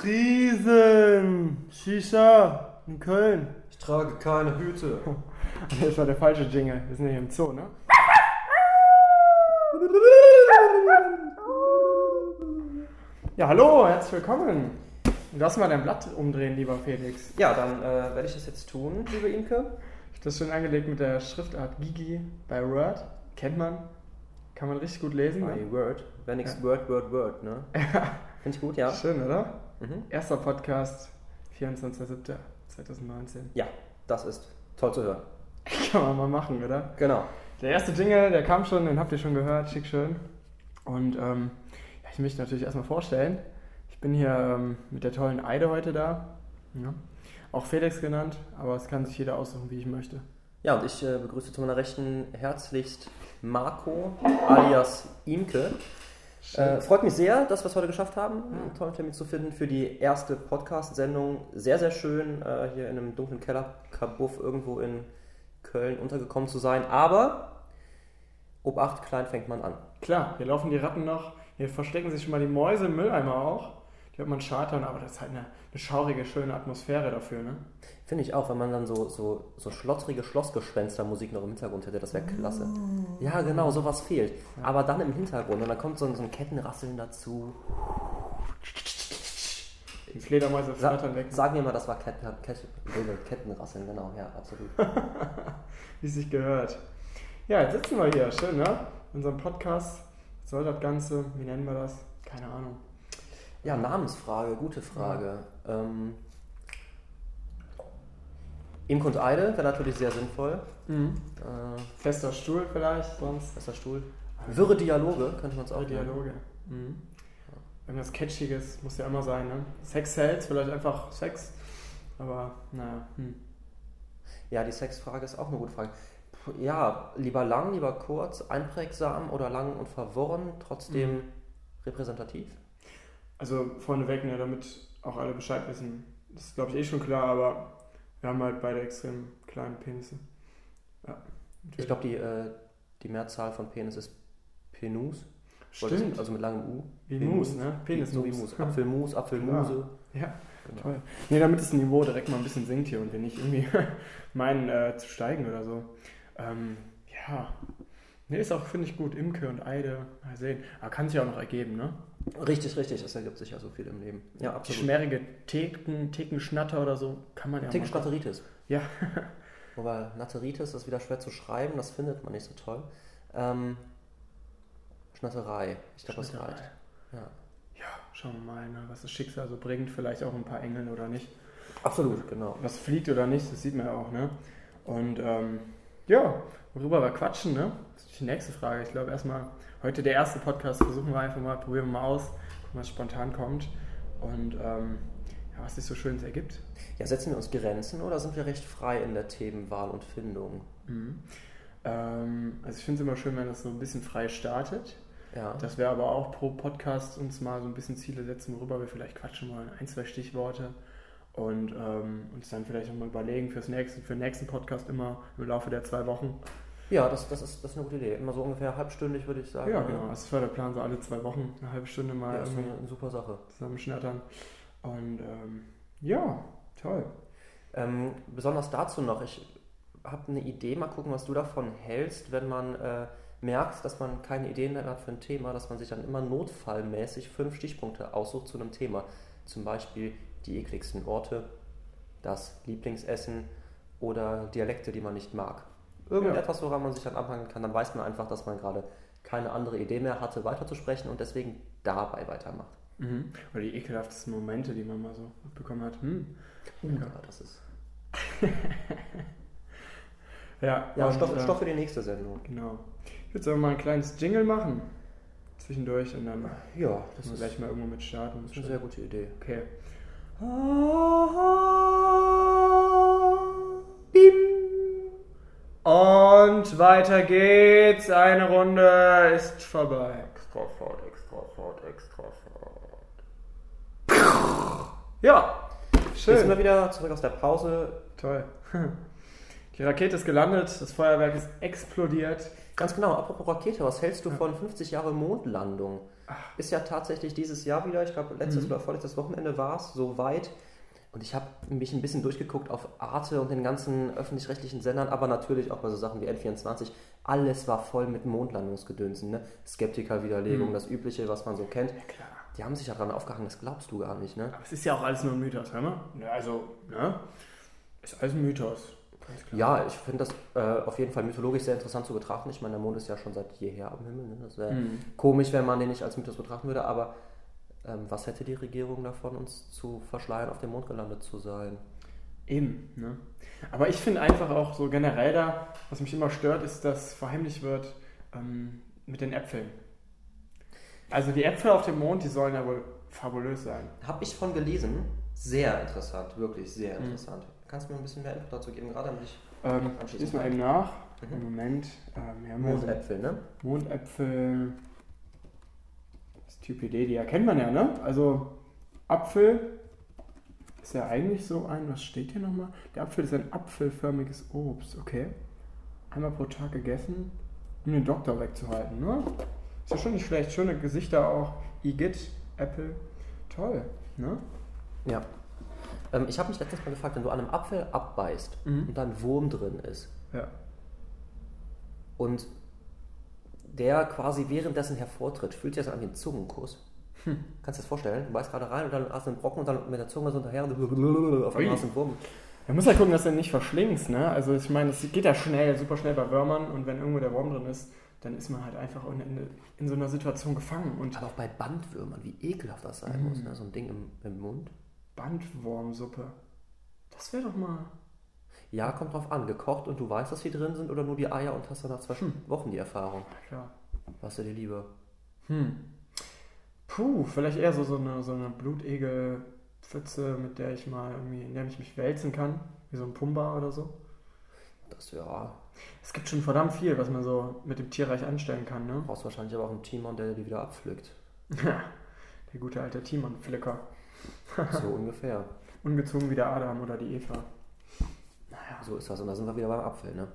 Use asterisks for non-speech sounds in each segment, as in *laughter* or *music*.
Friesen, Shisha in Köln. Ich trage keine Hüte. *laughs* Das war der falsche Jingle. Wir sind ja hier im Zoo, ne? Ja, hallo, herzlich willkommen. Darfst mal dein Blatt umdrehen, lieber Felix. Ja, dann äh, werde ich das jetzt tun, liebe Imke. Ich habe das schön angelegt mit der Schriftart Gigi bei Word. Kennt man. Kann man richtig gut lesen. Bei Ne? Word. Wenn nix Ja. Word, Word, Word, ne? *laughs* Finde ich gut, ja. Schön, oder? Mhm. Erster Podcast, 24.07.2019. Ja, das ist toll zu hören. *laughs* Kann man mal machen, oder? Genau. Der erste Jingle, der kam schon, den habt ihr schon gehört, schick schön. Und ähm, ja, ich möchte natürlich erstmal vorstellen, ich bin hier ähm, mit der tollen Eide heute da. Ja. Auch Felix genannt, aber es kann sich jeder aussuchen, wie ich möchte. Ja, und ich äh, begrüße zu meiner Rechten herzlichst Marco alias Imke. Äh, freut mich sehr, dass wir es heute geschafft haben, einen tollen Termin zu finden für die erste Podcast-Sendung. Sehr, sehr schön, äh, hier in einem dunklen Keller-Kabuff irgendwo in Köln untergekommen zu sein. Aber Obacht, klein fängt man an. Klar, hier laufen die Ratten noch, hier verstecken sich schon mal die Mäuse im Mülleimer auch. Hört man schatern, aber das ist halt eine, eine schaurige, schöne Atmosphäre dafür, ne? Finde ich auch, wenn man dann so, so, so schlottrige Schlossgespenster-Musik noch im Hintergrund hätte, das wäre klasse. Ja, genau, sowas fehlt. Aber dann im Hintergrund und dann kommt so ein, so ein Kettenrasseln dazu. Die Fledermäuse Sa flattern weg, Sagen wir mal, das war Ketten, Ketten, Kettenrasseln, genau, ja, absolut. *laughs* wie es sich gehört. Ja, jetzt sitzen wir hier, schön, ne? In unserem Podcast. Was soll das Ganze? Wie nennen wir das? Keine Ahnung. Ja, Namensfrage, gute Frage. Ähm, Imk und Eide wäre natürlich sehr sinnvoll. Mhm. Äh, Fester Stuhl vielleicht, sonst. Fester Stuhl. Wirre Dialoge könnte man es auch nennen. Dialoge. Mhm. Irgendwas Catchiges muss ja immer sein, ne? Sex Sales, vielleicht einfach Sex. Aber, naja. Hm. Ja, die Sexfrage ist auch eine gute Frage. Ja, lieber lang, lieber kurz, einprägsam oder lang und verworren, trotzdem Mhm. repräsentativ? Also vorneweg, ne, damit auch alle Bescheid wissen. Das ist, glaube ich, eh schon klar, aber wir haben halt beide extrem kleine Penisse. Ja. Ich glaube, die, äh, die Mehrzahl von Penis ist Penus. Stimmt. Also mit langem U. Wie. Mus, ne? Penis So wie Mus. *laughs* Apfelmus, Apfelmuse. Ja, Genau. toll. Nee, damit das Niveau direkt mal ein bisschen sinkt hier und wir nicht irgendwie *laughs* meinen äh, zu steigen oder so. Ähm, ja. Nee, ist auch, finde ich gut. Imke und Eide, mal sehen. Aber kann sich auch noch ergeben, ne? Richtig, richtig. Es ergibt sich ja so viel im Leben. Ja, Die absolut. schmerige Theken, Thekenschnatter oder so, kann man ja Schnateritis. Ja. *laughs* Wobei Nateritis ist wieder schwer zu schreiben, das findet man nicht so toll. Ähm, Schnatterei. Ich glaube, das reicht. Ja. Ja, schauen wir mal, ne, was das Schicksal so bringt. Vielleicht auch ein paar Engel oder nicht. Absolut, genau. Was fliegt oder nicht, das sieht man ja auch, ne? Und ähm, ja, worüber wir quatschen, ne? Das ist die nächste Frage. Ich glaube erstmal, heute der erste Podcast, versuchen wir einfach mal, probieren wir mal aus, gucken, was spontan kommt. Und ähm, ja, was sich so schön ergibt. Ja, setzen wir uns Grenzen oder sind wir recht frei in der Themenwahl und Findung? Mhm. Ähm, also ich finde es immer schön, wenn das so ein bisschen frei startet. Ja. Dass wir aber auch pro Podcast uns mal so ein bisschen Ziele setzen, worüber wir vielleicht quatschen wollen. Ein, zwei Stichworte. Und ähm, uns dann vielleicht nochmal überlegen fürs nächste, für den nächsten Podcast immer im Laufe der zwei Wochen. Ja, das, das, ist, das ist eine gute Idee. Immer so ungefähr halbstündig, würde ich sagen. Ja, ne? genau. Das war der Plan, so alle zwei Wochen eine halbe Stunde mal Ja, das ist irgendwie eine, eine super Sache. zusammenschnattern. Und ähm, ja, toll. Ähm, besonders dazu noch, ich habe eine Idee, mal gucken, was du davon hältst, wenn man äh, merkt, dass man keine Ideen mehr hat für ein Thema, dass man sich dann immer notfallmäßig fünf Stichpunkte aussucht zu einem Thema. Zum Beispiel die ekligsten Orte, das Lieblingsessen oder Dialekte, die man nicht mag. Irgendetwas, woran man sich dann abhangen kann, dann weiß man einfach, dass man gerade keine andere Idee mehr hatte, weiterzusprechen und deswegen dabei weitermacht. Mhm. Oder die ekelhaftesten Momente, die man mal so mitbekommen hat. Hm. Ja, das ist. *laughs* Ja, Ja, und, Stoff, äh, Stoff für die nächste Sendung. Genau. Ich würde sagen, mal ein kleines Jingle machen. Zwischendurch und dann Ja, das ist, gleich mal irgendwo mit starten. das ist eine sehr gute Idee. Okay. Und weiter geht's. Eine Runde ist vorbei. Extra fort, extra fort, extra fort. Ja, Jetzt sind wir schön. wieder zurück aus der Pause. Toll. *laughs* Die Rakete ist gelandet, das Feuerwerk ist explodiert. Ganz genau, apropos Rakete, was hältst du von 50 Jahre Mondlandung? Ist ja tatsächlich dieses Jahr wieder, ich glaube letztes Mhm. oder vorletztes Wochenende war es, so weit. Und ich habe mich ein bisschen durchgeguckt auf Arte und den ganzen öffentlich-rechtlichen Sendern, aber natürlich auch bei so Sachen wie N24. Alles war voll mit Mondlandungsgedönsen, ne? Skeptiker-Widerlegung, Mhm. das Übliche, was man so kennt. Klar. Die haben sich ja daran aufgehangen, das glaubst du gar nicht, ne? Aber es ist ja auch alles nur ein Mythos, hör mal. Ja, also, ne? Ist alles ein Mythos. Ja, ich finde das äh, auf jeden Fall mythologisch sehr interessant zu betrachten. Ich meine, der Mond ist ja schon seit jeher am Himmel. Ne? Das wäre Mhm. komisch, wenn man den nicht als Mythos betrachten würde, aber ähm, was hätte die Regierung davon, uns zu verschleiern, auf dem Mond gelandet zu sein? Eben, ne? Aber ich finde einfach auch so generell da, was mich immer stört, ist, dass verheimlicht wird ähm, mit den Äpfeln. Also die Äpfel auf dem Mond, die sollen ja wohl fabulös sein. Habe ich von gelesen. Sehr interessant, wirklich sehr Mhm. Kannst du mir ein bisschen mehr Info dazu geben, gerade damit ich Ähm, ich Anschließend lese mal eben nach. Mhm. Im Moment. Ähm, wir haben so Mondäpfel, ne? Mondäpfel. Stupidee, die erkennt man ja, ne? Also Apfel ist ja eigentlich so ein, was steht hier nochmal? Der Apfel ist ein apfelförmiges Obst, okay. Einmal pro Tag gegessen, um den Doktor wegzuhalten, ne? Ist ja schon nicht schlecht. Schöne Gesichter auch. Igitt, Apple. Toll, ne? Ja. Ähm, ich habe mich letztens mal gefragt, wenn du an einem Apfel abbeißt Mhm. und da ein Wurm drin ist Ja. und der quasi währenddessen hervortritt, fühlt sich das an wie ein Zungenkuss. Hm. Kannst du dir das vorstellen? Du beißt gerade rein und dann hast du einen Brocken und dann mit der Zunge so hinterher und auf einmal hast du einen Wurm. Man muss ja gucken, dass du ihn nicht verschlingst, ne? Also ich meine, es geht ja schnell, super schnell bei Würmern und wenn irgendwo der Wurm drin ist, dann ist man halt einfach in, in, in so einer Situation gefangen. Und Aber auch bei Bandwürmern, wie ekelhaft das sein Mhm. muss, ne? so ein Ding im, im Mund. Bandwurmsuppe. Das wäre doch mal. Ja, kommt drauf an. Gekocht und du weißt, dass die drin sind oder nur die Eier und hast dann nach zwei Hm. Wochen die Erfahrung. Klar. Was du dir lieber? Hm. Puh, vielleicht eher so, so eine, so eine Blutegel-Pfütze, mit der ich mal irgendwie, in der ich mich wälzen kann. Wie so ein Pumba oder so. Das ja, Es gibt schon verdammt viel, was man so mit dem Tierreich anstellen kann, ne? brauchst wahrscheinlich aber auch einen Timon, der die wieder abpflückt. *laughs* Der gute alte Timon-Flicker. *laughs* So ungefähr. Ungezogen wie der Adam oder die Eva. Naja. So ist das. Und da sind wir wieder beim Apfel, ne?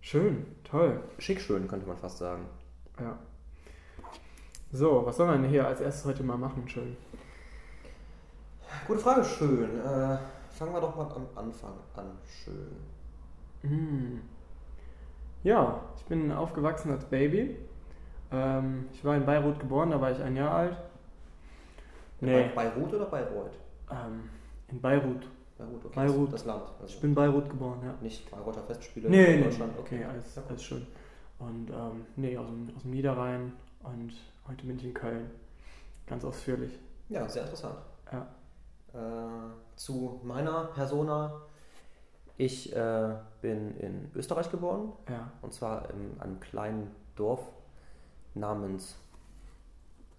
Schön, toll. Schick schön, könnte man fast sagen. Ja. So, was soll man denn hier als erstes heute mal machen? Schön. Gute Frage, schön. Äh, fangen wir doch mal am Anfang an. Schön. Hm. Ja, ich bin aufgewachsen als Baby. Ähm, ich war in Beirut geboren, da war ich ein Jahr alt. Nee, Bei Beirut oder Bayreuth? ähm, in Beirut. Beirut, okay. Beirut. Das Land. Ich Also bin in Beirut geboren, ja. nicht Bayreuther Festspiele Nee, in Deutschland. nee, Okay. nee, alles, alles schön. Und ähm, nee, aus dem, aus dem Niederrhein und heute bin ich in Köln. Ganz ausführlich. Ja, sehr interessant. Ja. Äh, zu meiner Persona. Ich äh, bin in Österreich geboren. Ja. Und zwar in einem kleinen Dorf namens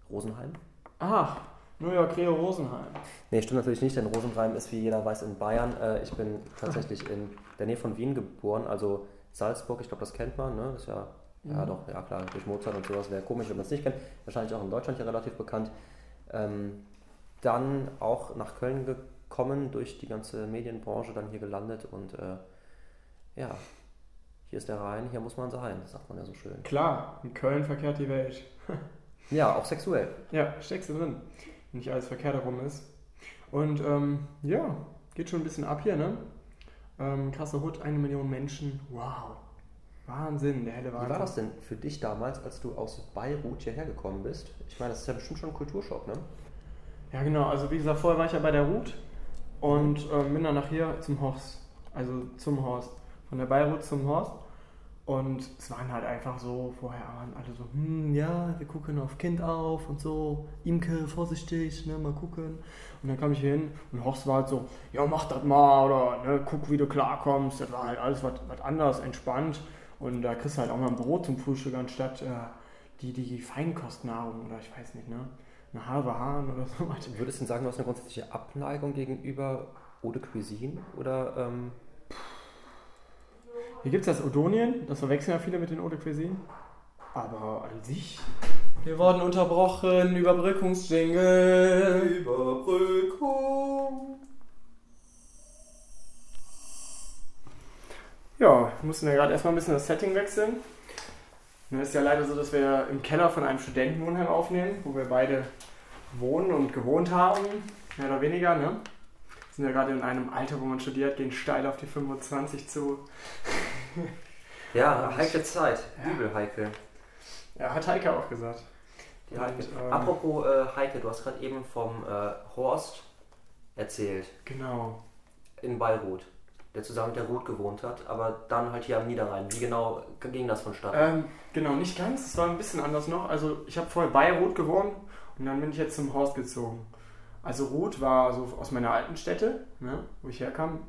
Rosenheim. Ach, New York Rio Rosenheim. Nee, stimmt natürlich nicht, denn Rosenheim ist, wie jeder weiß, in Bayern. Äh, ich bin tatsächlich in der Nähe von Wien geboren, also Salzburg, ich glaube, das kennt man, ne? Das ist ja, ja Mhm. doch, ja klar, durch Mozart und sowas wäre komisch, wenn man es nicht kennt. Wahrscheinlich auch in Deutschland ja relativ bekannt. Ähm, dann auch nach Köln gekommen, durch die ganze Medienbranche, dann hier gelandet und äh, ja, hier ist der Rhein, hier muss man sein, sagt man ja so schön. Klar, in Köln verkehrt die Welt. Ja, auch sexuell. Ja, steckst du drin. Nicht alles verkehrt herum ist. Und ähm, ja, geht schon ein bisschen ab hier, ne? Ähm, krasse Hut, eine Million Menschen. Wow. Wahnsinn, der helle Wie Wahnsinn. war das denn für dich damals, als du aus Beirut hierher gekommen bist? Ich meine, das ist ja bestimmt schon ein Kulturschock, ne? Ja, genau. Also wie gesagt, vorher war ich ja bei der Ruth und ähm, bin dann nachher zum Horst. Also zum Horst. Von der Beirut zum Horst. Und es waren halt einfach so, vorher waren alle so, hm, ja, wir gucken auf Kind auf und so, Imke, vorsichtig, ne, mal gucken. Und dann kam ich hin und Horst war halt so, ja, mach das mal oder ne, guck, wie du klarkommst. Das war halt alles was anders, entspannt. Und da kriegst du halt auch mal ein Brot zum Frühstück anstatt äh, die, die Feinkostnahrung oder ich weiß nicht, ne, eine halbe Hahn oder so. Würdest du denn sagen, du hast eine grundsätzliche Abneigung gegenüber Eau de Cuisine? Oder, ähm, Hier gibt es das Odonien, das verwechseln ja viele mit den Eau de Cuisine. Aber an sich. Wir wurden unterbrochen, Überbrückungsjingle. Überbrückung. Ja, wir mussten ja gerade erstmal ein bisschen das Setting wechseln. Ne, ist ja leider so, dass wir im Keller von einem Studentenwohnheim aufnehmen, wo wir beide wohnen und gewohnt haben, mehr oder weniger. Ne? Sind ja gerade in einem Alter, wo man studiert, gehen steil auf die 25 zu. *laughs* Ja, heikle Zeit. Ja. Übel heikel. Ja, hat Heike auch gesagt. Und, Heike. ähm, Apropos äh, Heike, du hast gerade eben vom äh, Horst erzählt Genau. in Beirut, der zusammen mit der Ruth gewohnt hat, aber dann halt hier am Niederrhein. Wie genau ging das vonstatten? Ähm, genau, nicht ganz. Es war ein bisschen anders noch. Also ich habe vorher bei Ruth gewohnt und dann bin ich jetzt zum Horst gezogen. Also Ruth war so aus meiner alten Stätte, ne, wo ich herkam.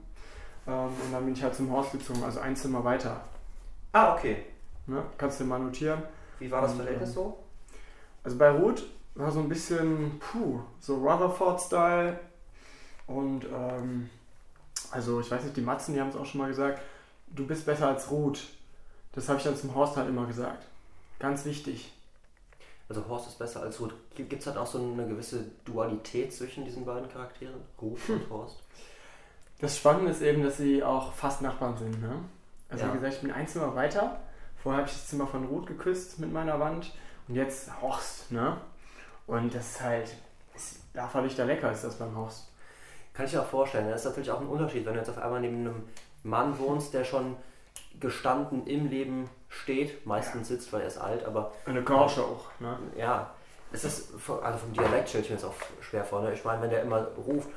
Ähm, und dann bin ich halt zum Horst gezogen, also ein Zimmer weiter. ah, okay. Ne? Kannst du mal notieren. Wie war das Verhältnis ähm, so? Also bei Ruth war so ein bisschen, puh, so Rutherford-Style. Und ähm, also ich weiß nicht, die Matzen, die haben es auch schon mal gesagt, du bist besser als Ruth. Das habe ich dann zum Horst halt immer gesagt. Ganz wichtig. Also Horst ist besser als Ruth. Gibt es halt auch so eine gewisse Dualität zwischen diesen beiden Charakteren? Ruth und Horst? Das Spannende ist eben, dass sie auch fast Nachbarn sind. Ne? Also Ja. wie gesagt, ich bin ein Zimmer weiter. Vorher habe ich das Zimmer von Ruth geküsst mit meiner Wand und jetzt Horst. Ne? Und das ist halt, ist, Lafferlichter lecker ist das beim Horst. Kann ich mir auch vorstellen. Das ist natürlich auch ein Unterschied, wenn du jetzt auf einmal neben einem Mann wohnst, der schon gestanden im Leben steht, meistens sitzt, weil er ist alt, aber Eine Kirsche auch. Ne? ja, es ist, also vom Dialekt stelle ich mir das auch schwer vor. Ne? Ich meine, wenn der immer ruft,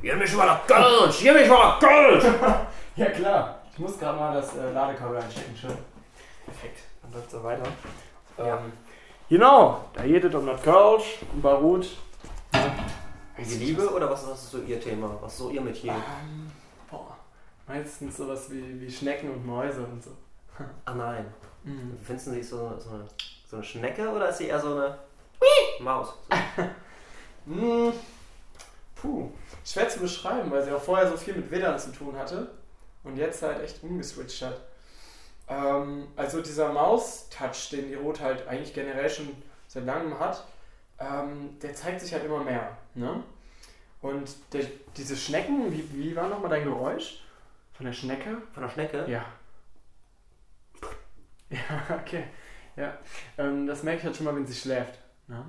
Gib mich mal nach Kölsch, gib mich mal nach Kölsch! *laughs* Ja klar. Ich muss gerade mal das äh, Ladekabel einstecken. Schön. Perfekt. Dann läuft so weiter. Ja. Ähm, genau. Da jedet um das Kölsch und bei Ruth. Die Liebe oder was, was ist so ihr Thema? Was ist so ihr Metier? Ähm, boah. Meistens sowas wie, wie Schnecken und Mäuse und so. Ah nein. Mhm. Findest du sie so, so, eine, so eine Schnecke oder ist sie eher so eine Maus? So. *laughs* Mm, Puh, schwer zu beschreiben, weil sie auch vorher so viel mit Widern zu tun hatte und jetzt halt echt umgeswitcht hat. Ähm, also dieser Maus-Touch, den die Rot halt eigentlich generell schon seit langem hat, ähm, der zeigt sich halt immer mehr. Ne? Und der, diese Schnecken, wie, wie war nochmal dein Geräusch? Von der Schnecke? Von der Schnecke? Ja. *laughs* Ja, okay. Ja. Ähm, das merke ich halt schon mal, wenn sie schläft. Ne?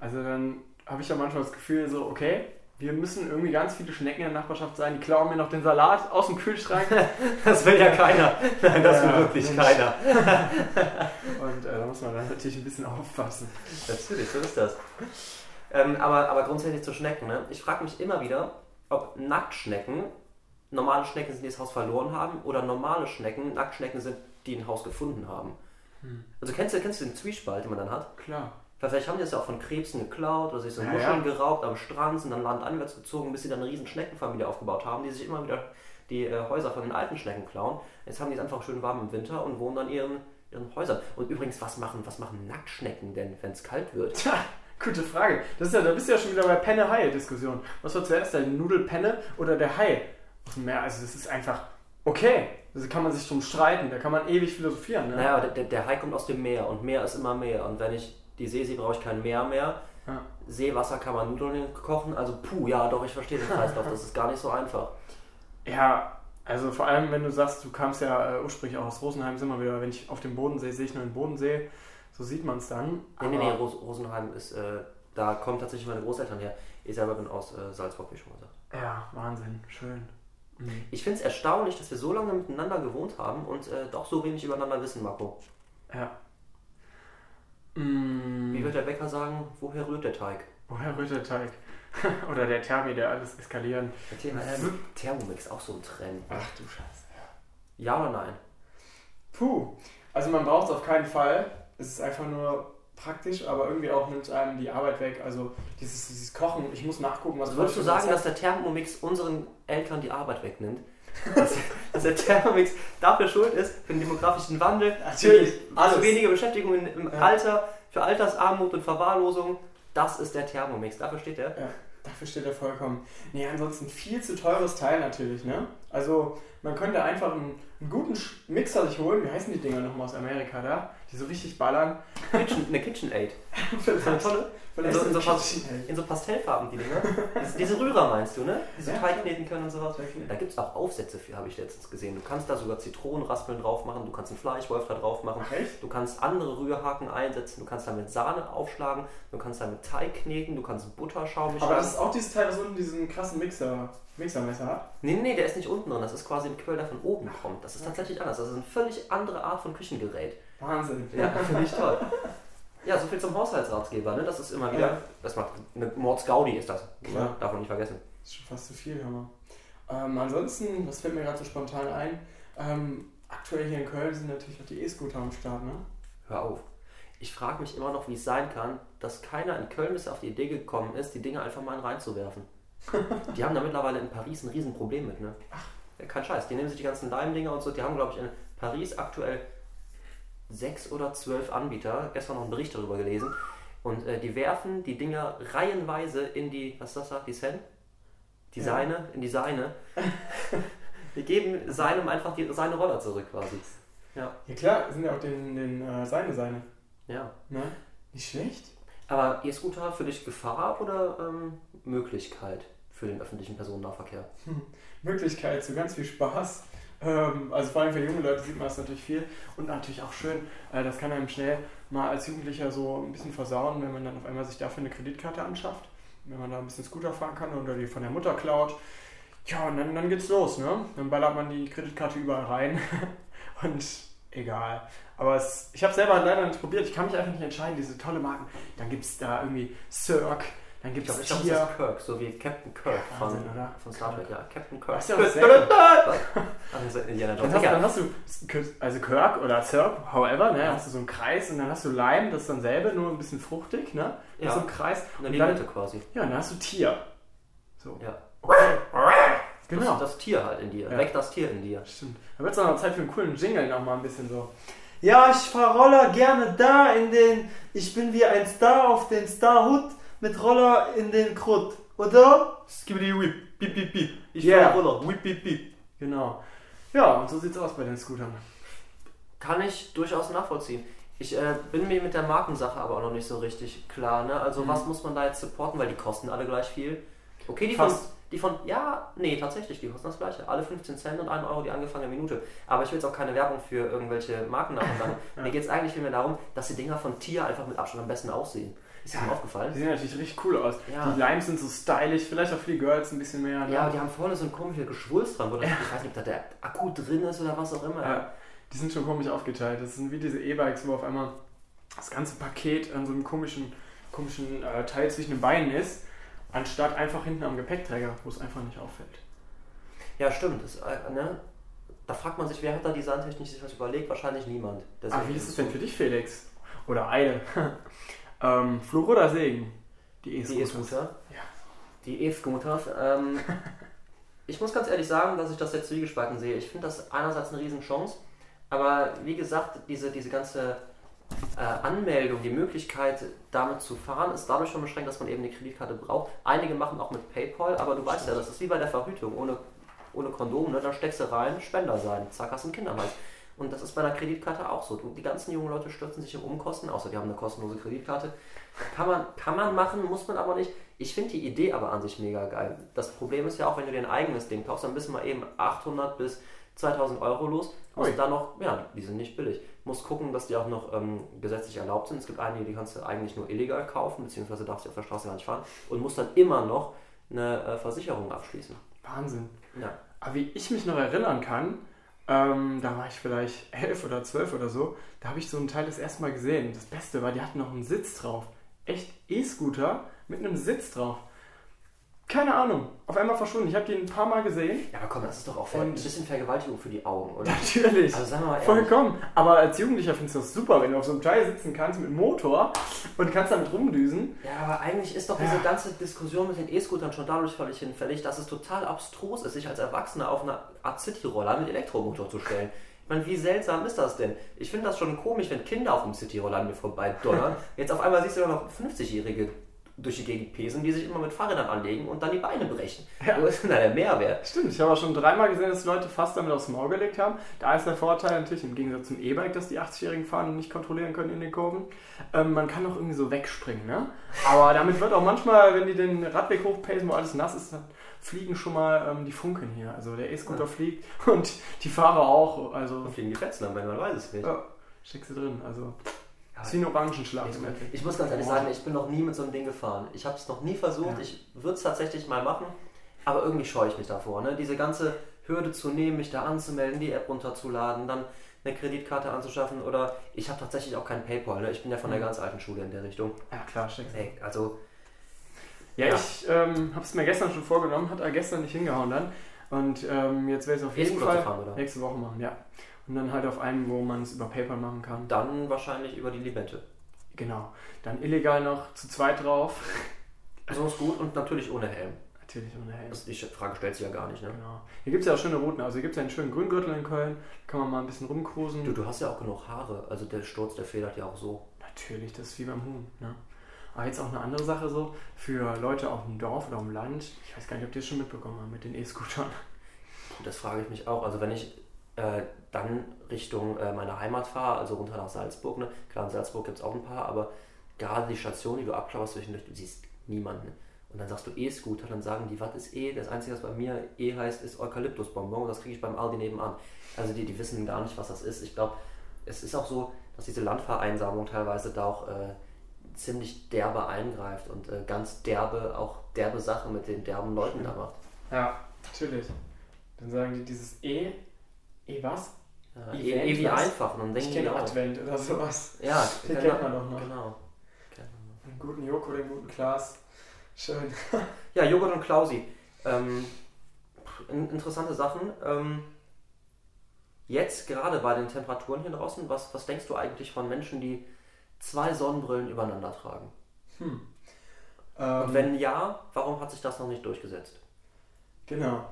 Also dann habe ich ja manchmal das Gefühl, so, okay, wir müssen irgendwie ganz viele Schnecken in der Nachbarschaft sein, die klauen mir noch den Salat aus dem Kühlschrank. *laughs* Das will ja keiner. Nein, das will Ja, wirklich Mensch. keiner. *laughs* Und äh, da muss man dann natürlich ein bisschen aufpassen. Natürlich, so ist das. Ähm, aber, aber grundsätzlich zu Schnecken. Ne? Ich frage mich immer wieder, ob Nacktschnecken normale Schnecken sind, die das Haus verloren haben, oder normale Schnecken Nacktschnecken sind, die ein Haus gefunden haben. Hm. Also kennst du, kennst du den Zwiespalt, den man dann hat? Klar. Vielleicht haben die das ja auch von Krebsen geklaut oder sich so Ja, Muscheln geraubt am Strand, sind dann landeinwärts gezogen, bis sie dann eine riesen Schneckenfamilie aufgebaut haben, die sich immer wieder die äh, Häuser von den alten Schnecken klauen. Jetzt haben die es einfach schön warm im Winter und wohnen dann in ihren, ihren Häusern. Und übrigens, was machen, was machen Nacktschnecken denn, wenn es kalt wird? Tja, gute Frage. Das ist ja, da bist du ja schon wieder bei Penne-Hai-Diskussion. Was war zuerst, der Nudelpenne oder der Hai Meer? Also das ist einfach okay. Da kann man sich drum streiten, da kann man ewig philosophieren. Ne? Naja, der, der Hai kommt aus dem Meer und Meer ist immer Meer. Und wenn ich die See sehe, brauche ich kein Meer mehr. Ja. Seewasser kann man Nudeln kochen. Also puh, ja doch, ich verstehe den Kreislauf. *laughs* Das ist gar nicht so einfach. Ja, also vor allem, wenn du sagst, du kamst ja äh, ursprünglich auch aus Rosenheim, sind wir wieder, wenn ich auf dem Bodensee sehe, ich nur den Bodensee, so sieht man es dann. Nee, nee, nee, Ros Rosenheim ist, äh, da kommen tatsächlich meine Großeltern her. Ich selber bin aus äh, Salzburg, wie schon gesagt. Ja, Wahnsinn, schön. Mhm. Ich finde es erstaunlich, dass wir so lange miteinander gewohnt haben und äh, doch so wenig übereinander wissen, Marco. Ja. Mm, Wie wird der Bäcker sagen, woher rührt der Teig? woher rührt der Teig? *laughs* Oder der Thermi, der alles eskalieren. Der Thema, Ähm, Thermomix, auch so ein Trend. Ach du Scheiße. Ja oder nein? Puh, also man braucht es auf keinen Fall. Es ist einfach nur praktisch, aber irgendwie auch nimmt einem die Arbeit weg. Also dieses, dieses Kochen, ich muss nachgucken, was Also würdest du sagen, dass der Thermomix unseren Eltern die Arbeit wegnimmt? dass, dass der Thermomix dafür schuld ist, für den demografischen Wandel, Natürlich, für alles. zu wenige Beschäftigung im Ja. Alter, für Altersarmut und Verwahrlosung. Das ist der Thermomix, dafür steht er. Ja, versteht er vollkommen. Nee, ansonsten viel zu teures Teil natürlich, ne? Also man könnte einfach einen, einen guten Mixer sich holen. Wie heißen die Dinger nochmal aus Amerika da? Die so richtig ballern. Kitchen, eine KitchenAid. *laughs* eine tolle. In so, in, so in so, Pastellfarben, die Dinger. diese Rührer meinst du, ne? Die so ja, Teig kneten können und sowas. Da gibt es auch Aufsätze für, habe ich letztens gesehen. Du kannst da sogar Zitronenraspeln drauf machen, du kannst einen Fleischwolf da drauf machen. Echt? Du kannst andere Rührhaken einsetzen, du kannst damit Sahne aufschlagen, du kannst damit Teig kneten, du kannst Butterschaum. Aber das ist auch dieses Teil, das unten diesen krassen Mixer, Mixermesser hat? Nee, nee, der ist nicht unten drin. Das ist quasi ein Quell, der von oben kommt. Das ist tatsächlich anders. Das ist eine völlig andere Art von Küchengerät. Wahnsinn. Ja, *laughs* finde ich toll. Ja, so viel zum Haushaltsratgeber, ne? Das ist immer wieder, ja. das macht eine Mordsgaudi ist das. Ne? Darf man nicht vergessen. Das ist schon fast zu viel, Hammer. Ähm, ansonsten, was fällt mir gerade so spontan ein? Ähm, aktuell hier in Köln sind natürlich auch die E-Scooter am Start, ne? Hör auf. Ich frage mich immer noch, wie es sein kann, dass keiner in Köln bis auf die Idee gekommen ist, die Dinge einfach mal in reinzuwerfen. *laughs* die haben da mittlerweile in Paris ein Riesenproblem mit, ne? Ach. Ja, kein Scheiß. Die nehmen sich die ganzen Leimdinger und so. Die haben, glaube ich, in Paris aktuell sechs oder zwölf Anbieter, gestern noch einen Bericht darüber gelesen, und äh, die werfen die Dinger reihenweise in die, was ist das da, die Sen? Die ja. Seine, in die Seine. *laughs* wir geben seinem einfach die, seine Roller zurück quasi. Ja. Ja klar, sind ja auch den, den äh, Seine Seine. Ja. Ne? Nicht schlecht. Aber E-Scooter für dich Gefahr oder ähm, Möglichkeit für den öffentlichen Personennahverkehr? Hm. Möglichkeit, so ganz viel Spaß. Ähm, also vor allem für junge Leute sieht man das natürlich viel. Und natürlich auch schön, äh, das kann einem schnell mal als Jugendlicher so ein bisschen versauen, wenn man dann auf einmal sich dafür eine Kreditkarte anschafft. Wenn man da ein bisschen Scooter fahren kann oder die von der Mutter klaut. Ja, und dann, dann geht's los, ne? Dann ballert man die Kreditkarte überall rein. *laughs* und egal. Aber es, ich habe selber leider nicht probiert. Ich kann mich einfach nicht entscheiden, diese tolle Marken. Dann gibt es da irgendwie Cirque, dann gibt es ich glaube, das ist Kirk, so wie Captain Kirk ja, von, Wahnsinn, von Star Trek. Ja, Captain Kirk. Das ist ja dann, hast, *laughs* dann hast du, also Kirk oder Cirque, however, ne, ja. hast du so einen Kreis und dann hast du Leim, das ist dann selber nur ein bisschen fruchtig, ne? Ja. So ein Kreis. Und dann die Mitte quasi. Ja, und dann hast du Tier. So. Ja. Genau. Das, das Tier halt in dir. Ja. Weg das Tier in dir. Stimmt. Da wird es noch Zeit für einen coolen Jingle nochmal ein bisschen so. Ja, ich fahr Roller gerne da in den. Ich bin wie ein Star auf den Starhut mit Roller in den Krut, oder? Skibidi whip, bip, bip, bip. Ich yeah. fahre Roller, whip, bip, bip. Genau. Ja, und so sieht's aus bei den Scootern. Kann ich durchaus nachvollziehen. Ich äh, bin mir mit der Markensache aber auch noch nicht so richtig klar. Ne? Also, mhm. was muss man da jetzt supporten, weil die kosten alle gleich viel. Okay, die Fast. von, die von, ja, nee, tatsächlich, die kosten das gleiche. Alle 15 Cent und 1 Euro die angefangene Minute. Aber ich will jetzt auch keine Werbung für irgendwelche Marken machen. ja. *laughs* Mir geht es eigentlich vielmehr darum, dass die Dinger von Tier einfach mit Abstand am besten aussehen. Ist ja, aufgefallen? Die sehen natürlich richtig cool aus. Ja. Die Limes sind so stylisch, vielleicht auch für die Girls ein bisschen mehr. Ne? Ja, die haben vorne so ein komisches Geschwulst dran, wo das, ich weiß nicht, ob da der Akku drin ist oder was auch immer. Ja, die sind schon komisch aufgeteilt. Das sind wie diese E-Bikes, wo auf einmal das ganze Paket an so einem komischen, komischen äh, Teil zwischen den Beinen ist, anstatt einfach hinten am Gepäckträger, wo es einfach nicht auffällt. Ja, stimmt. Das, äh, ne? Da fragt man sich, wer hat da designtechnisch sich was überlegt? Wahrscheinlich niemand. Ah, wie ist es denn für dich, Felix? Oder Eile? *laughs* Ähm, Fluch oder Segen? Die E-Scooter. Ja. Die E-Scooters. Ähm, *laughs* ich muss ganz ehrlich sagen, dass ich das jetzt zwiegespalten sehe. Ich finde das einerseits eine Riesenchance, aber wie gesagt, diese, diese ganze äh, Anmeldung, die Möglichkeit, damit zu fahren, ist dadurch schon beschränkt, dass man eben eine Kreditkarte braucht. Einige machen auch mit PayPal, aber du weißt ja, das ist wie bei der Verhütung. Ohne, ohne Kondom, ne? da steckst du rein, Spender sein, zack, hast du einen Kinderhals. Und das ist bei einer Kreditkarte auch so. Die ganzen jungen Leute stürzen sich im Umkosten, außer die haben eine kostenlose Kreditkarte. Kann man, kann man machen, muss man aber nicht. Ich finde die Idee aber an sich mega geil. Das Problem ist ja auch, wenn du dir ein eigenes Ding kaufst, dann bist du mal eben 800 bis 2000 Euro los. Und dann noch, ja, die sind nicht billig. Muss gucken, dass die auch noch ähm, gesetzlich erlaubt sind. Es gibt einige, die kannst du eigentlich nur illegal kaufen, beziehungsweise darfst du auf der Straße gar nicht fahren. Und musst dann immer noch eine äh, Versicherung abschließen. Wahnsinn. Ja. Aber wie ich mich noch erinnern kann, ähm, da war ich vielleicht elf oder zwölf oder so. Da habe ich so ein Teil das erste Mal gesehen. Das Beste war, die hatten noch einen Sitz drauf. Echt E-Scooter mit einem Sitz drauf. Keine Ahnung, auf einmal verschwunden. Ich habe die ein paar Mal gesehen. Ja, aber komm, das ist doch auch ein bisschen Vergewaltigung für die Augen, oder? Natürlich. Also sagen wir mal Vollkommen. Aber als Jugendlicher findest du das super, wenn du auf so einem Teil sitzen kannst mit Motor und kannst damit rumdüsen. Ja, aber eigentlich ist doch diese ja. ganze Diskussion mit den E-Scootern schon dadurch völlig hinfällig, dass es total abstrus ist, sich als Erwachsener auf einer Art City-Roller mit Elektromotor zu stellen. Ich meine, wie seltsam ist das denn? Ich finde das schon komisch, wenn Kinder auf dem City-Roller an mir vorbei donnern. *laughs* Jetzt auf einmal siehst du doch noch 50-jährige durch die Gegend pesen, die sich immer mit Fahrrädern anlegen und dann die Beine brechen. Ja. Wo ist denn da der Mehrwert? Stimmt, ich habe auch schon dreimal gesehen, dass Leute fast damit aufs Maul gelegt haben. Da ist der Vorteil natürlich im Gegensatz zum E-Bike, dass die 80-Jährigen fahren und nicht kontrollieren können in den Kurven. Ähm, man kann auch irgendwie so wegspringen, ne? Aber damit wird auch manchmal, wenn die den Radweg hochpacen, wo alles nass ist, dann fliegen schon mal ähm, die Funken hier. Also der E-Scooter Ja. fliegt *laughs* und die Fahrer auch. Also Da fliegen die Fetzen am Bein, man weiß es nicht. ja, steckst du drin. Also Ja, ist wie ein Orangenschlag Ich, im Endeffekt. ich muss ganz ehrlich sagen, ich bin noch nie mit so einem Ding gefahren. Ich habe es noch nie versucht. Ja. Ich würde es tatsächlich mal machen, aber irgendwie scheue ich mich davor. Ne? Diese ganze Hürde zu nehmen, mich da anzumelden, die App runterzuladen, dann eine Kreditkarte anzuschaffen oder ich habe tatsächlich auch kein PayPal. Ne? Ich bin ja von der Mhm. ganz alten Schule in der Richtung. Ja klar, du. Ey, also Ja, Ja. ich ähm, habe es mir gestern schon vorgenommen, hat er gestern nicht hingehauen dann. Und ähm, jetzt werde ich es auf jeden Fall fahren, oder? nächste Woche machen, ja. Und dann halt auf einen, wo man es über PayPal machen kann. dann wahrscheinlich über die Limette. Genau. Dann illegal noch zu zweit drauf. So ist gut und natürlich ohne Helm. Natürlich ohne Helm. Das, die Frage stellt sich ja gar nicht. Ne? Genau. Hier gibt es ja auch schöne Routen. Also hier gibt es ja einen schönen Grüngürtel in Köln. Da kann man mal ein bisschen rumcruisen. Du, du hast ja auch genug Haare. Also der Sturz, der federt ja auch so. Natürlich, das ist wie beim Huhn. Ne? Aber jetzt auch eine andere Sache so, für Leute auf dem Dorf oder auf dem Land. Ich weiß gar nicht, ob die das schon mitbekommen haben mit den E-Scootern. Das frage ich mich auch. Also wenn ich äh, dann Richtung äh, meiner Heimat fahre, also runter nach Salzburg, ne? klar in Salzburg gibt es auch ein paar, aber gerade die Station, die du abklapperst zwischendurch, du siehst niemanden. Und dann sagst du E-Scooter, dann sagen die, was ist E? Das Einzige, was bei mir E heißt, ist Eukalyptusbonbon und das kriege ich beim Aldi nebenan. Also die, die wissen gar nicht, was das ist. Ich glaube, es ist auch so, dass diese Landvereinsamung teilweise da auch äh, ziemlich derbe eingreift und äh, ganz derbe, auch derbe Sachen mit den derben Leuten da macht. Ja, natürlich. Dann sagen die dieses E. E was? Ja, Event, eh, eh wie was? einfach. Dann denken Ich kenne auch. Advent oder sowas. Ja, Den genau, kennt man doch noch. Genau. Den guten Joko, den guten Klaas. Schön. Ja, Joghurt und Klausi. Ähm, in, interessante Sachen. Ähm, jetzt gerade bei den Temperaturen hier draußen, was, was denkst du eigentlich von Menschen, die zwei Sonnenbrillen übereinander tragen? Hm. Und Ähm, wenn ja, warum hat sich das noch nicht durchgesetzt? Genau.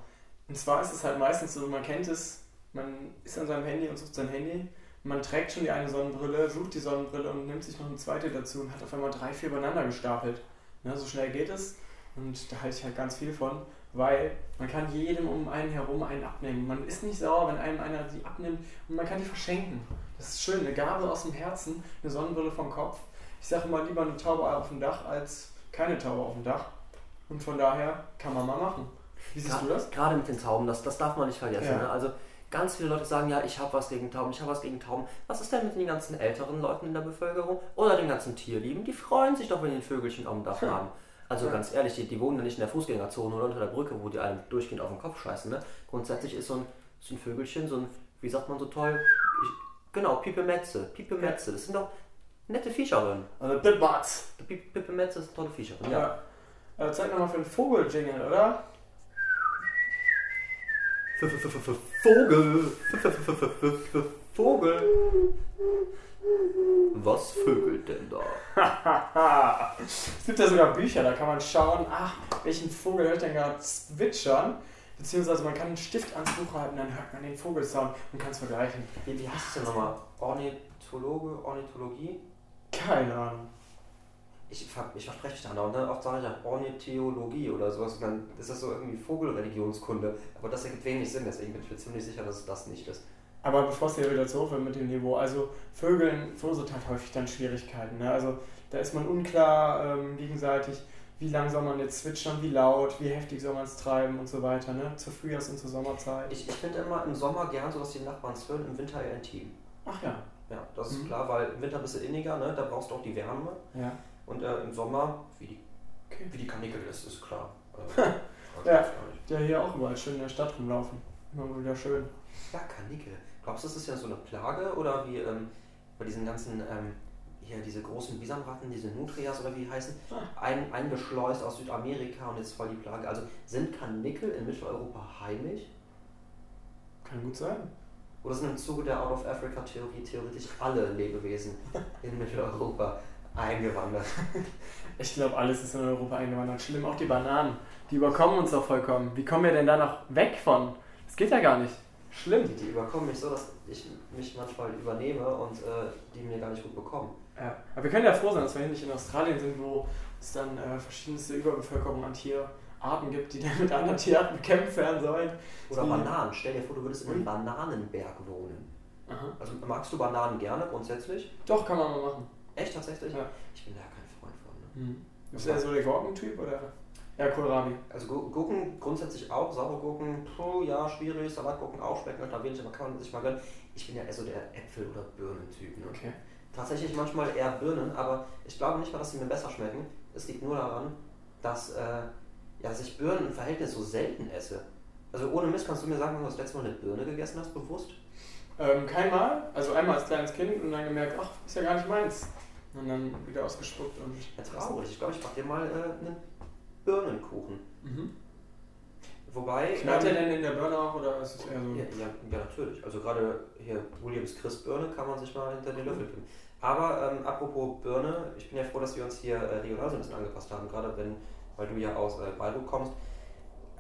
Und zwar ist es halt meistens so, man kennt es, man ist an seinem Handy und sucht sein Handy. Man trägt schon die eine Sonnenbrille, sucht die Sonnenbrille und nimmt sich noch eine zweite dazu und hat auf einmal drei, vier übereinander gestapelt. Ne, so schnell geht es und da halte ich halt ganz viel von, weil man kann jedem um einen herum einen abnehmen. Man ist nicht sauer, wenn einem einer die abnimmt und man kann die verschenken. Das ist schön, eine Gabe aus dem Herzen, eine Sonnenbrille vom Kopf. Ich sage immer lieber eine Taube auf dem Dach als keine Taube auf dem Dach. Und von daher kann man mal machen. Wie siehst Gra- du das? Gerade mit den Tauben, das, das darf man nicht vergessen. Ja. Ne? Also ganz viele Leute sagen, ja, ich habe was gegen Tauben, ich habe was gegen Tauben. Was ist denn mit den ganzen älteren Leuten in der Bevölkerung oder den ganzen Tierlieben? Die freuen sich doch, wenn die ein Vögelchen auf dem Dach haben. Also Ja. ganz ehrlich, die, die wohnen ja nicht in der Fußgängerzone oder unter der Brücke, wo die einem durchgehend auf den Kopf scheißen. Ne? Grundsätzlich ist so ein, so ein Vögelchen, so ein, wie sagt man so toll, ich, genau, Pipemetze. Pipemetze, das sind doch nette Viecherin. Also Bitbox. Die Pi- Pipemetze ist eine tolle Viecherin, Ja. ja. Äh, zeig nochmal für den Vogel-Jingle, oder? Vogel. Vogel. Was vögelt denn da? *laughs* Es gibt ja sogar Bücher, da kann man schauen, ach, welchen Vogel hört denn gerade zwitschern? Beziehungsweise man kann einen Stift ans Buch halten, dann hört man den Vogelsound und kann es vergleichen. Wie, wie heißt es denn nochmal? Ornithologe, Ornithologie? Keine Ahnung. Ich, ich verspreche mich da andauernd, ne? Oft sage ich ja Ornithologie oder sowas und dann ist das so irgendwie Vogelreligionskunde. Aber das ergibt wenig Sinn, deswegen bin ich mir ziemlich sicher, dass es das nicht ist. Aber bevor es hier wieder zu hoch wird mit dem Niveau, also Vögeln verursacht halt häufig dann Schwierigkeiten. Ne? Also da ist man unklar ähm, gegenseitig, wie lang soll man jetzt zwitschern, wie laut, wie heftig soll man es treiben und so weiter, ne? Zur Frühjahrs- und zur Sommerzeit. Ich, ich finde immer im Sommer gern so, dass die Nachbarn es hören, im Winter eher intim. Ach ja. Ja, das ist Mhm. klar, weil im Winter bist du inniger, ne? da brauchst du auch die Wärme. Ja. Und äh, im Sommer, wie die, Okay. wie die Kanickel ist, ist klar. Äh, *laughs* Ja. nicht. Der hier auch überall schön in der Stadt rumlaufen. Immer wieder schön. Ja, Kanickel. Glaubst du, das ist ja so eine Plage oder wie ähm, bei diesen ganzen, ähm, hier diese großen Bisamratten, diese Nutrias oder wie die heißen, Ah. ein, eingeschleust aus Südamerika und jetzt voll die Plage. Also sind Kanickel in Mitteleuropa heimisch? Kann gut sein. Oder sind im Zuge der Out-of-Africa-Theorie theoretisch alle Lebewesen *laughs* in Mitteleuropa eingewandert? *laughs* Ich glaube, alles ist in Europa eingewandert. Schlimm, auch die Bananen. Die überkommen uns doch vollkommen. Wie kommen wir denn da noch weg von? Das geht ja gar nicht. Schlimm. Die, die überkommen mich so, dass ich mich manchmal übernehme und äh, die mir gar nicht gut bekommen. Ja. Aber wir können ja froh sein, dass wir hier nicht in Australien sind, wo es dann äh, verschiedenste Überbevölkerung an Tierarten gibt, die *laughs* dann mit anderen Tierarten bekämpft werden sollen. Oder Bananen. Stell dir vor, du würdest in einem Ui. Bananenberg wohnen. Aha. Also magst du Bananen gerne grundsätzlich? Doch, kann man mal machen. Echt tatsächlich? Ja. Ich bin da kein Freund von. Ne? Mhm. Bist du eher so der Gurkentyp oder eher Kohlrabi? Also Gu- Gurken grundsätzlich auch, saure Gurken, puh, ja, schwierig, Salatgurken auch, schmecken halt da wenig, aber kann man sich mal gönnen. Ich bin ja eher so der Äpfel- oder Birnentyp. Ne? Okay. Tatsächlich manchmal eher Birnen, aber ich glaube nicht mal, dass sie mir besser schmecken. Es liegt nur daran, dass, äh, ja, dass ich Birnen im Verhältnis so selten esse. Also ohne Mist, kannst du mir sagen, wann du das letzte Mal eine Birne gegessen hast, bewusst? Ähm, kein Mal, also einmal als kleines Kind und dann gemerkt, ach, ist ja gar nicht meins. Und dann wieder ausgespuckt und. Ja, traurig. Ich glaube, ich mache dir mal äh, einen Birnenkuchen. Mhm. Wobei. Knallt der ähm, denn in der Birne auch oder ist es eher so. Ja, ja, ja, natürlich. Also gerade hier Williams Chris Birne kann man sich mal hinter den Löffel geben. Aber ähm, apropos Birne, ich bin ja froh, dass wir uns hier äh, regional so ein bisschen angepasst haben, gerade wenn, weil du ja aus äh, Beirut kommst.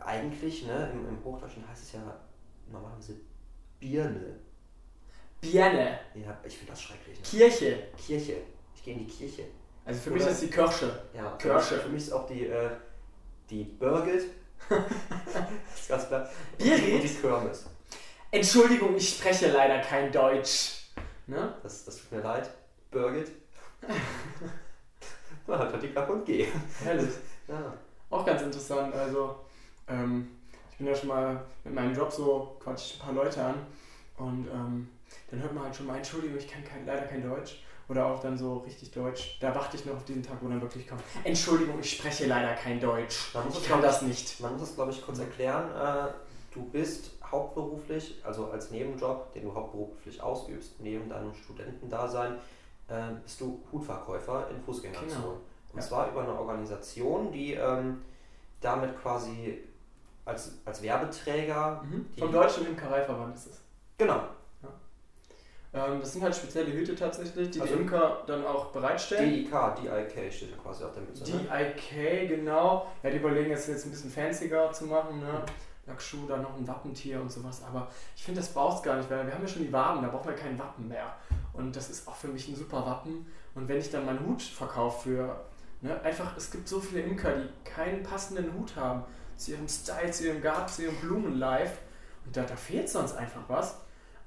Eigentlich, ne, im, im Hochdeutschen heißt es ja normalerweise Birne. Birne. Ja, ich finde das schrecklich. Ne? Kirche. Kirche. Ich gehe in die Kirche. Also für Oder- mich ist die Kirsche. Ja, für Kirsche. mich, für mich ist auch die, äh, die Birgit. das *laughs* ist ganz klar. Birgit? Und die Kirmes. Entschuldigung, ich spreche leider kein Deutsch. Ne? Das, das tut mir leid. Birgit. *laughs* Na, halt halt die Klappe und geh. Herrlich. Ja. Auch ganz interessant. Also, ähm, ich bin ja schon mal mit meinem Job so, quatsch ich ein paar Leute an und ähm, dann hört man halt schon mal, Entschuldigung, ich kann kein, leider kein Deutsch. Oder auch dann so richtig Deutsch. Da warte ich noch auf diesen Tag, wo dann wirklich kommt. Entschuldigung, ich spreche leider kein Deutsch. Man muss Ich kann das nicht. Man muss es, glaube ich, kurz erklären. Äh, du bist hauptberuflich, also als Nebenjob, den du hauptberuflich ausübst, neben deinem Studentendasein, äh, bist du Hutverkäufer in Fußgängerzonen. Genau. Und Ja. zwar über eine Organisation, die ähm, damit quasi als, als Werbeträger. Mhm. Vom Deutschen Imkereiverband ist es. Genau. Ähm, das sind halt spezielle Hüte tatsächlich, die Also- die Imker dann auch bereitstellen. DIK, DIK steht ja quasi auf der Mütze. Ne? DIK, genau. Ja, die überlegen es jetzt ein bisschen fancier zu machen, ne? Lackschuh, dann noch ein Wappentier und sowas. Aber ich finde, das braucht es gar nicht, weil wir haben ja schon die Waben, da brauchen wir kein Wappen mehr. Und das ist auch für mich ein super Wappen. Und wenn ich dann meinen Hut verkaufe für, ne, einfach, es gibt so viele Imker, die keinen passenden Hut haben zu ihrem Style, zu ihrem Garten, zu ihrem Blumenlife. Und da, da fehlt sonst einfach was.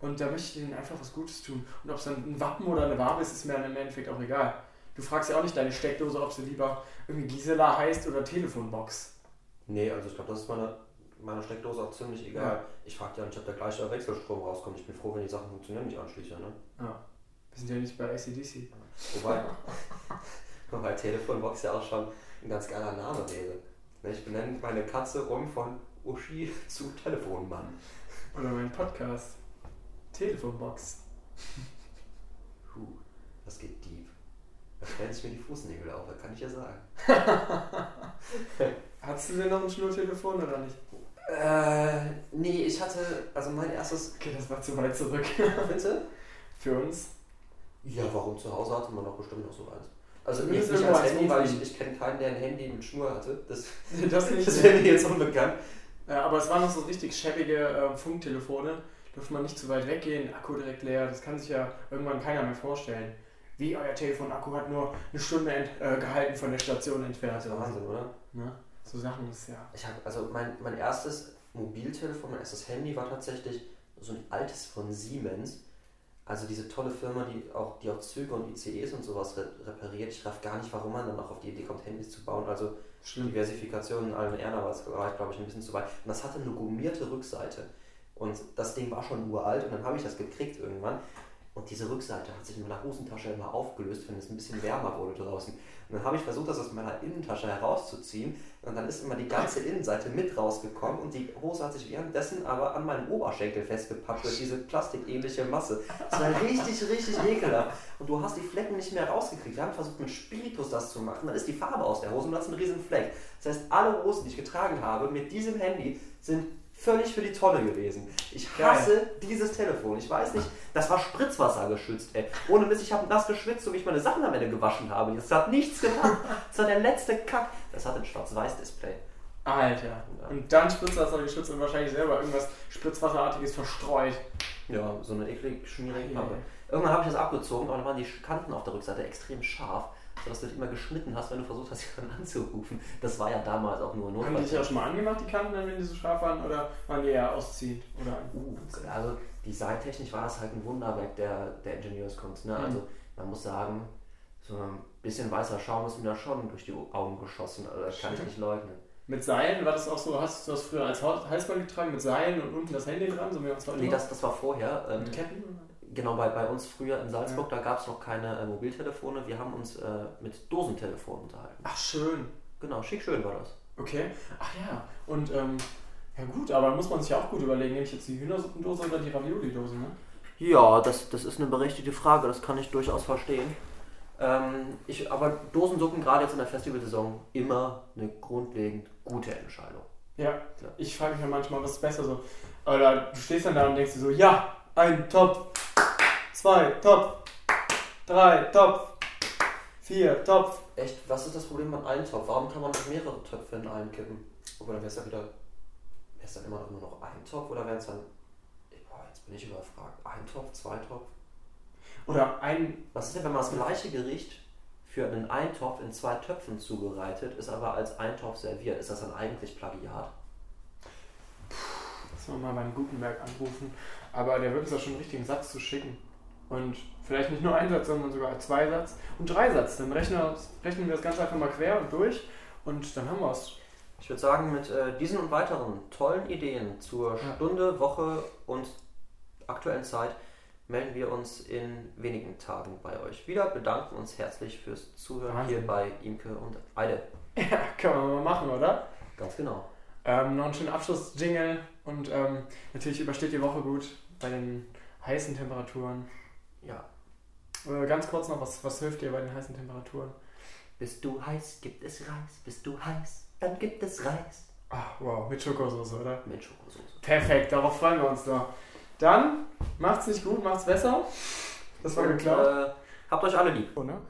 Und da möchte ich ihnen einfach was Gutes tun. Und ob es dann ein Wappen oder eine Wabe ist, ist mir dann im Endeffekt auch egal. Du fragst ja auch nicht deine Steckdose, ob sie lieber irgendwie Gisela heißt oder Telefonbox. Nee, also ich glaube, das ist meine, meine Steckdose auch ziemlich egal. Ja. Ich frage ja nicht, ob der gleiche Wechselstrom rauskommt. Ich bin froh, wenn die Sachen funktionieren, die ich anschließe. Ne? Ja. Wir sind ja nicht bei ACDC. Wobei, *laughs* wobei Telefonbox ja auch schon ein ganz geiler Name wäre. Ne, Ich benenne meine Katze um von Uschi zu Telefonmann. Oder mein Podcast. Telefonbox. Puh, das geht deep. Da stellen sich mir die Fußnägel auf, das kann ich ja sagen. *laughs* Hast du denn noch ein Schnurtelefon oder nicht? Äh, nee, ich hatte, also mein erstes. Okay, das war zu weit zurück. Bitte? Für uns. Ja, warum zu Hause hatte man doch bestimmt noch so eins. Also jetzt nicht irgendwo als Handy, weil ich, ich kenne keinen, der ein Handy mit Schnur hatte. Das, Das *laughs* nicht. das wäre mir jetzt unbekannt. Ja, aber es waren noch so richtig schäbige äh, Funktelefone. Durfte man nicht zu weit weggehen, Akku direkt leer. Das kann sich ja irgendwann keiner mehr vorstellen. Wie euer Telefonakku hat nur eine Stunde ent, äh, gehalten von der Station entfernt. Das ist Wahnsinn, oder? Ne? So Sachen ist ja. Ich habe, also mein, mein erstes Mobiltelefon, mein erstes Handy war tatsächlich so ein altes von Siemens. Also diese tolle Firma, die auch, die auch Züge und ICEs und sowas re repariert. Ich raff gar nicht, warum man dann auch auf die Idee kommt, Handys zu bauen. Also Schlimm. Diversifikation in allen Ehren, aber es war, glaube ich, ein bisschen zu weit. Und das hatte eine gummierte Rückseite. Und das Ding war schon uralt und dann habe ich das gekriegt irgendwann. Und diese Rückseite hat sich in meiner Hosentasche immer aufgelöst, wenn es ein bisschen wärmer wurde draußen. Und dann habe ich versucht, das aus meiner Innentasche herauszuziehen. Und dann ist immer die ganze Innenseite mit rausgekommen und die Hose hat sich währenddessen aber an meinem Oberschenkel festgepackt durch diese plastikähnliche Masse. Das war richtig, richtig ekelhaft. Und du hast die Flecken nicht mehr rausgekriegt. Wir haben versucht, mit Spiritus das zu machen. Dann ist die Farbe aus der Hose und du hast einen riesen Fleck. Das heißt, alle Hosen, die ich getragen habe, mit diesem Handy, sind völlig für die Tonne gewesen. Ich hasse dieses Telefon. Ich weiß nicht, das war Spritzwasser geschützt, ey. Ohne Mist, ich habe nass geschwitzt und ich meine Sachen am Ende gewaschen habe. Das hat nichts gemacht. *laughs* Das war der letzte Kack. Das hat ein Schwarz-Weiß-Display. Alter. Und dann spritzt das noch geschützt und wahrscheinlich selber irgendwas Spritzwasserartiges verstreut. Ja, so eine eklig schmierige Ja, Pappe. ja. Irgendwann habe ich das abgezogen, aber dann waren die Kanten auf der Rückseite extrem scharf, sodass du dich immer geschnitten hast, wenn du versucht hast, *laughs* jemanden anzurufen. Das war ja damals auch nur Haben die dich auch schon mal angemacht, die Kanten, wenn die so scharf waren? Oder waren die eher ausziehend? Oder Uh, also designtechnisch war das halt ein Wunderwerk der, der Ingenieurskunst. Ne? Mhm. Also man muss sagen, so ein bisschen weißer Schaum ist mir da schon durch die Augen geschossen. Also das kann ich nicht leugnen. mit Seilen war das auch so? Hast du das früher als Halsband getragen mit Seilen und unten das Handy dran, so wie Nee, das, das war vorher. Ähm, mit Ketten? Genau, bei, bei uns früher in Salzburg, da gab es noch keine äh, Mobiltelefone. Wir haben uns äh, mit Dosentelefonen unterhalten. Ach, schön. Genau, schick schön war das. Okay. Ach ja. Und, ähm, ja gut, aber muss man sich ja auch gut überlegen, nehme ich jetzt die Hühnersuppendose oder die Ravioli-Dose, ne? Ja, das, das ist eine berechtigte Frage, das kann ich durchaus verstehen. Ähm, ich, aber Dosensuppen, gerade jetzt in der Festivalsaison, immer eine grundlegend gute Entscheidung. Ja, ich frage mich ja manchmal, was ist besser so. Oder du stehst dann da und denkst dir so, ja, ein Topf, zwei Topf, drei Topf, vier Topf. Echt, was ist das Problem beim Eintopf? Warum kann man nicht mehrere Töpfe in einen kippen? Oder wäre es ja wieder, wäre es dann immer noch nur noch ein Topf oder wäre es dann, boah, jetzt bin ich überfragt, ein Topf, zwei Topf? Oder ein, Was ist denn, wenn man das gleiche Gericht für einen Eintopf in zwei Töpfen zubereitet, ist aber als Eintopf serviert? Ist das dann eigentlich Plagiat? Lass mal mal beim Gutenberg anrufen, aber der wird uns da schon einen richtigen Satz zu schicken. Und vielleicht nicht nur ein Satz, sondern sogar zwei Satz und drei Satz. Dann rechnen wir, rechnen wir das Ganze einfach mal quer und durch und dann haben wir es. Ich würde sagen, mit äh, diesen und weiteren tollen Ideen zur Ja. Stunde, Woche und aktuellen Zeit melden wir uns in wenigen Tagen bei euch wieder. Bedanken uns herzlich fürs Zuhören Wahnsinn. hier bei Imke und Eide. *laughs* Ja, kann man mal machen, oder? Ganz genau. Ähm, noch einen schönen Abschluss-Jingle und ähm, natürlich übersteht die Woche gut bei den heißen Temperaturen. Ja. Äh, ganz kurz noch, was, was hilft dir bei den heißen Temperaturen? Bist du heiß, gibt es Reis. Bist du heiß, dann gibt es Reis. Ah, wow, mit Schokosauce, oder? Mit Schokosauce. Perfekt, darauf freuen wir uns doch. Dann macht's nicht gut, macht's besser. Das war Und, geklaut. Äh, habt euch alle lieb. Oh, ne?